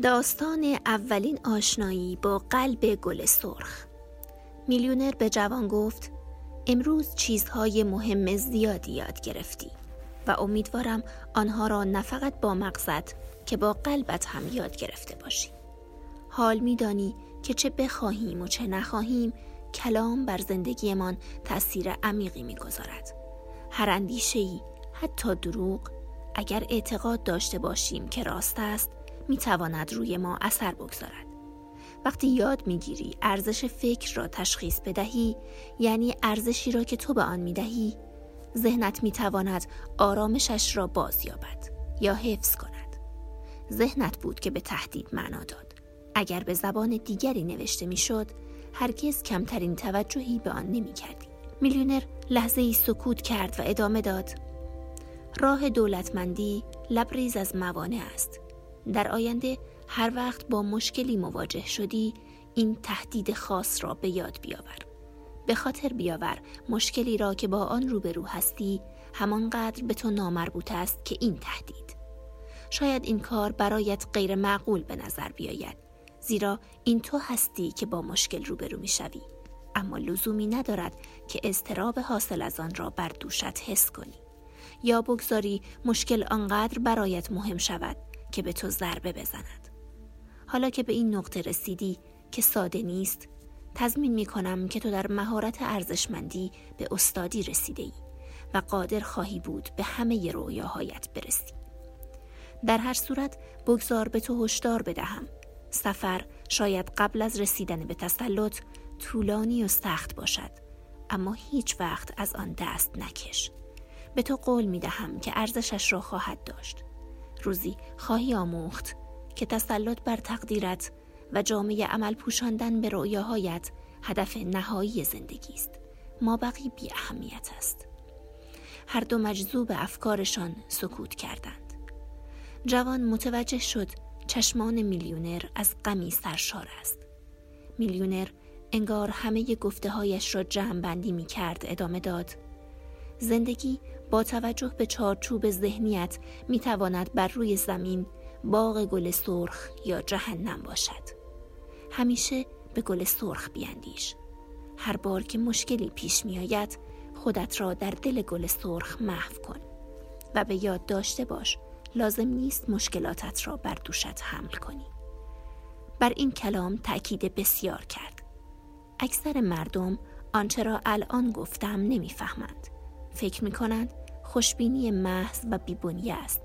داستان اولین آشنایی با قلب گل سرخ. میلیونر به جوان گفت امروز چیزهای مهم زیادی یاد گرفتی و امیدوارم آنها را نه فقط با مغزت که با قلبت هم یاد گرفته باشی. حال میدانی که چه بخواهیم و چه نخواهیم کلام بر زندگیمان تاثیر عمیقی می‌گذارد. هر اندیشهای حتی دروغ اگر اعتقاد داشته باشیم که راست است می تواند روی ما اثر بگذارد. وقتی یاد می‌گیری ارزش فکر را تشخیص بدهی یعنی ارزشی را که تو به آن می دهی ذهنت می تواند آرامشش را باز یابد یا حفظ کند. ذهنت بود که به تهدید معنا داد. اگر به زبان دیگری نوشته می‌شد هرگز کمترین توجهی به آن نمی کردی. میلیونر لحظه ای سکوت کرد و ادامه داد راه دولتمندی لبریز از موانع است در آینده هر وقت با مشکلی مواجه شدی این تهدید خاص را به یاد بیاور. به خاطر بیاور مشکلی را که با آن روبرو هستی همانقدر به تو نامربوط است که این تهدید. شاید این کار برایت غیر معقول به نظر بیاید زیرا این تو هستی که با مشکل روبرو می شوی. اما لزومی ندارد که اضطراب حاصل از آن را بر دوشت حس کنی. یا بگذاری مشکل آنقدر برایت مهم شود که به تو ضربه بزند. حالا که به این نقطه رسیدی که ساده نیست تضمین می کنم که تو در مهارت ارزشمندی به استادی رسیده ای و قادر خواهی بود به همه رویاهایت برسی. در هر صورت بگذار به تو هشدار بدهم. سفر شاید قبل از رسیدن به تسلط طولانی و سخت باشد اما هیچ وقت از آن دست نکش. به تو قول می دهم که ارزشش را خواهد داشت. روزی خواهی آموخت که تسلط بر تقدیرت و جامعه عمل پوشاندن به رؤیاهایت هدف نهایی زندگی است. ما بقی بی اهمیت است. هر دو مجذوب افکارشان سکوت کردند. جوان متوجه شد چشمان میلیونر از غمی سرشار است. میلیونر انگار همه گفته هایش را جمع بندی می کرد ادامه داد زندگی با توجه به چارچوب ذهنیت می تواند بر روی زمین باغ گل سرخ یا جهنم باشد. همیشه به گل سرخ بیاندیش هر بار که مشکلی پیش می آید خودت را در دل گل سرخ محو کن و به یاد داشته باش لازم نیست مشکلاتت را بر دوشت حمل کنی. بر این کلام تأکید بسیار کرد. اکثر مردم آنچه را الان گفتم نمی‌فهمند. فکر می کنند خوشبینی محض و بیبونی است.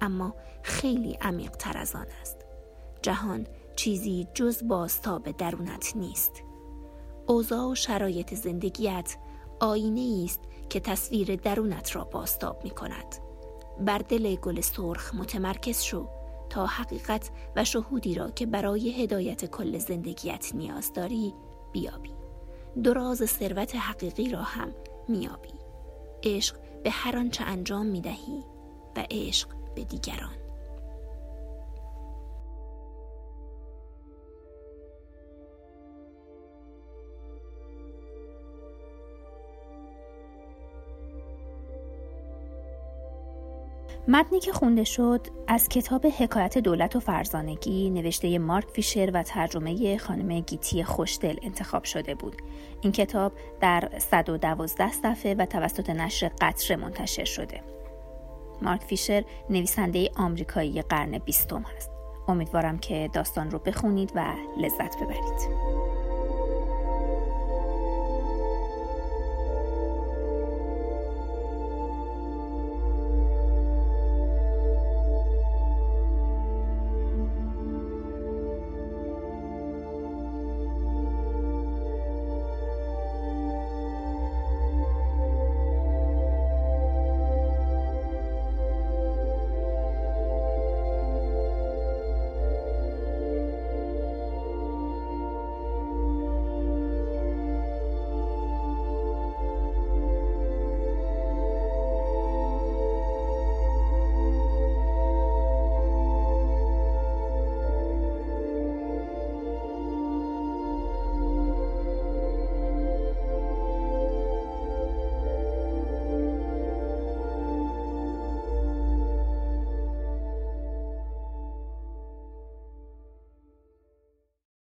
اما خیلی عمیق تر از آن است. جهان چیزی جز بازتاب درونت نیست. اوضاع و شرایط زندگیت آینه است که تصویر درونت را باستاب می کند بر دل گل سرخ متمرکز شو تا حقیقت و شهودی را که برای هدایت کل زندگیت نیاز داری بیابی. دراز ثروت حقیقی را هم میابی. عشق به هر آنچه انجام می دهی و عشق به دیگران. متنی که خونده شد از کتاب حکایت دولت و فرزانگی نوشته مارک فیشر و ترجمه خانم گیتی خوشدل انتخاب شده بود. این کتاب در 112 صفحه و توسط نشر قطره منتشر شده. مارک فیشر نویسنده آمریکایی قرن بیستم هست. امیدوارم که داستان رو بخونید و لذت ببرید.